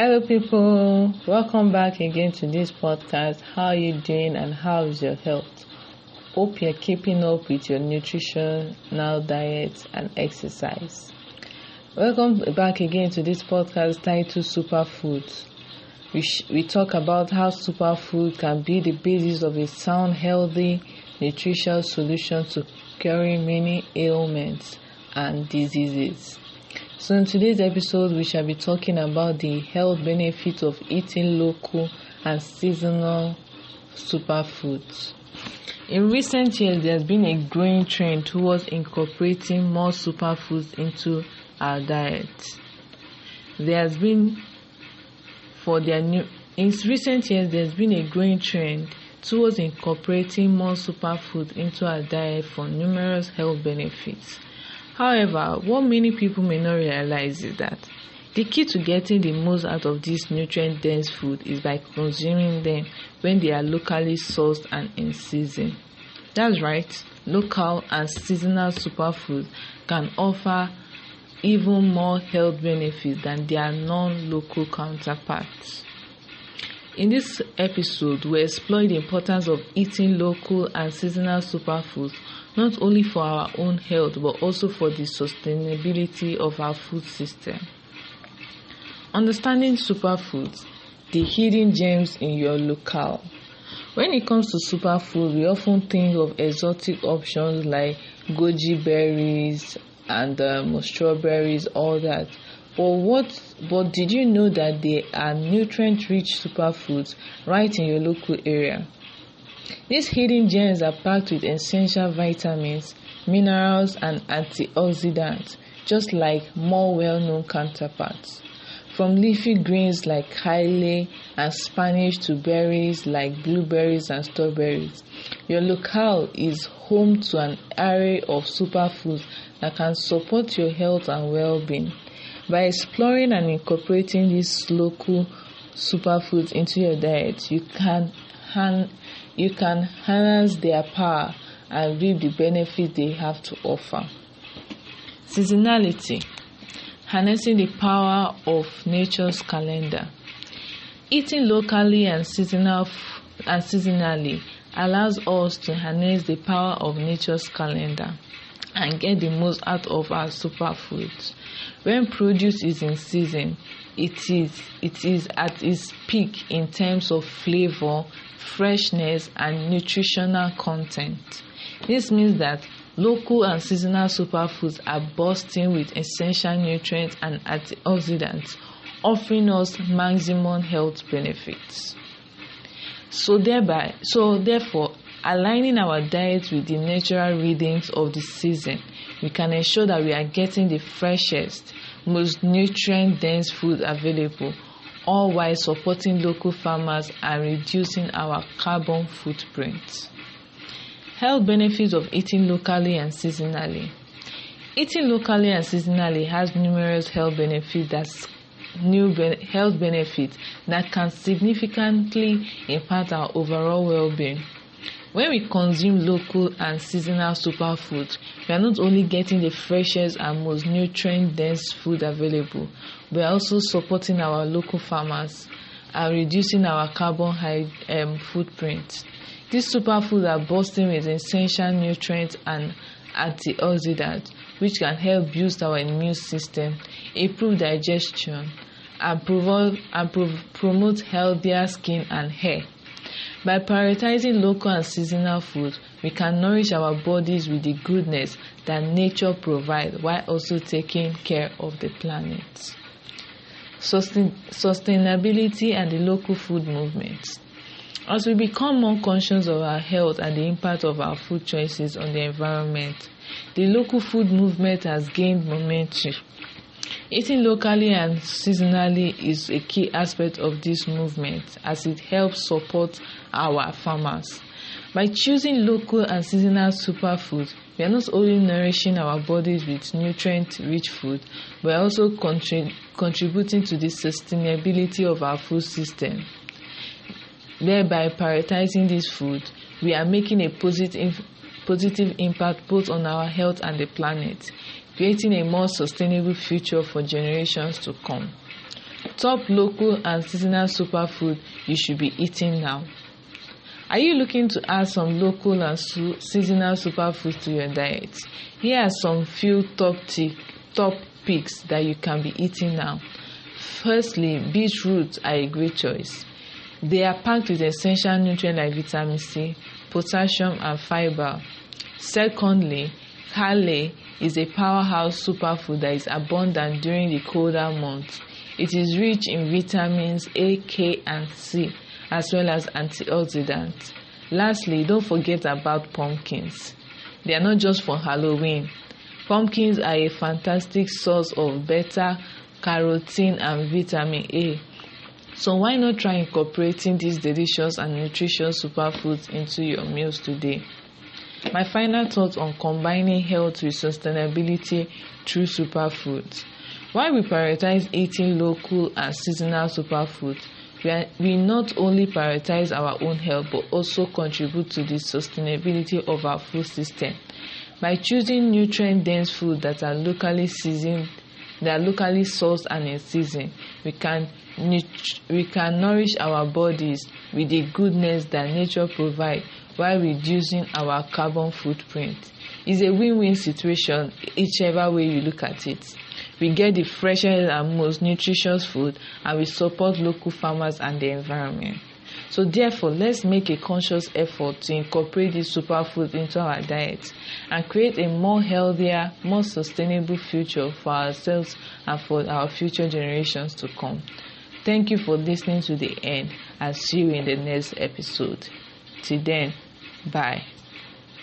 Hello, people. Welcome back again to this podcast. How are you doing and how is your health? Hope you're keeping up with your nutritional diet and exercise. Welcome back again to this podcast titled Superfoods. We, sh- we talk about how superfood can be the basis of a sound, healthy, nutritious solution to curing many ailments and diseases. So, in today's episode, we shall be talking about the health benefits of eating local and seasonal superfoods. In recent years, there has been a growing trend towards incorporating more superfoods into our diet. There has been, for their new, in recent years, there has been a growing trend towards incorporating more superfoods into our diet for numerous health benefits. However, what many people may not realize is that the key to getting the most out of this nutrient dense food is by consuming them when they are locally sourced and in season. That's right, local and seasonal superfoods can offer even more health benefits than their non local counterparts. In this episode, we explore the importance of eating local and seasonal superfoods not only for our own health but also for the sustainability of our food system. Understanding superfoods, the hidden gems in your locale. When it comes to superfood, we often think of exotic options like goji berries and um, strawberries, all that. But what? But did you know that there are nutrient-rich superfoods right in your local area? These hidden gems are packed with essential vitamins, minerals, and antioxidants, just like more well known counterparts. From leafy greens like kale and spinach to berries like blueberries and strawberries, your locale is home to an array of superfoods that can support your health and well being. By exploring and incorporating these local superfoods into your diet, you can you can harness their power and reap the benefits they have to offer. Seasonality harnessing the power of nature's calendar. Eating locally and seasonal and seasonally allows us to harness the power of nature's calendar and get the most out of our superfoods. When produce is in season, it is it is at its peak in terms of flavor, freshness, and nutritional content. This means that local and seasonal superfoods are bursting with essential nutrients and antioxidants, offering us maximum health benefits. So thereby, so therefore, aligning our diet with the natural rhythms of the season, we can ensure that we are getting the freshest, most nutrient dense food available all while supporting local farmers and reducing our carbon footprint. Health benefits of eating locally and seasonally. Eating locally and seasonally has numerous health benefits that new health benefits that can significantly impact our overall well-being. When we consume local and seasonal superfoods, we are not only getting the freshest and most nutrient dense food available, we are also supporting our local farmers and reducing our carbon high, um, footprint. These superfoods are bursting with essential nutrients and antioxidants, which can help boost our immune system, improve digestion, and, and promote healthier skin and hair. By prioritizing local and seasonal food, we can nourish our bodies with the goodness that nature provides while also taking care of the planet. Sustain- sustainability and the local food movement. As we become more conscious of our health and the impact of our food choices on the environment, the local food movement has gained momentum. Eating locally and seasonally is a key aspect of this movement as it helps support our farmers. By choosing local and seasonal superfoods, we are not only nourishing our bodies with nutrient rich food, but also contrib- contributing to the sustainability of our food system. Thereby prioritizing this food, we are making a positive, positive impact both on our health and the planet, creating a more sustainable future for generations to come. Top local and seasonal superfood you should be eating now. Are you looking to add some local and su- seasonal superfoods to your diet? Here are some few top, t- top picks that you can be eating now. Firstly, beetroot are a great choice. They are packed with essential nutrients like vitamin C, potassium, and fiber. Secondly, kale is a powerhouse superfood that is abundant during the colder months. It is rich in vitamins A, K, and C as well as antioxidants. Lastly, don't forget about pumpkins. They are not just for Halloween. Pumpkins are a fantastic source of beta carotene and vitamin A. So why not try incorporating these delicious and nutritious superfoods into your meals today? My final thoughts on combining health with sustainability through superfoods. While we prioritize eating local and seasonal superfoods, we, are, we not only prioritize our own health but also contribute to the sustainability of our food system. By choosing nutrient dense food that are locally seasoned, that are locally sourced and in season, we can we can nourish our bodies with the goodness that nature provides while reducing our carbon footprint. It's a win-win situation whichever way you look at it. We get the freshest and most nutritious food and we support local farmers and the environment. So therefore, let's make a conscious effort to incorporate these superfoods into our diet and create a more healthier, more sustainable future for ourselves and for our future generations to come. Thank you for listening to the end and see you in the next episode. Till then, bye.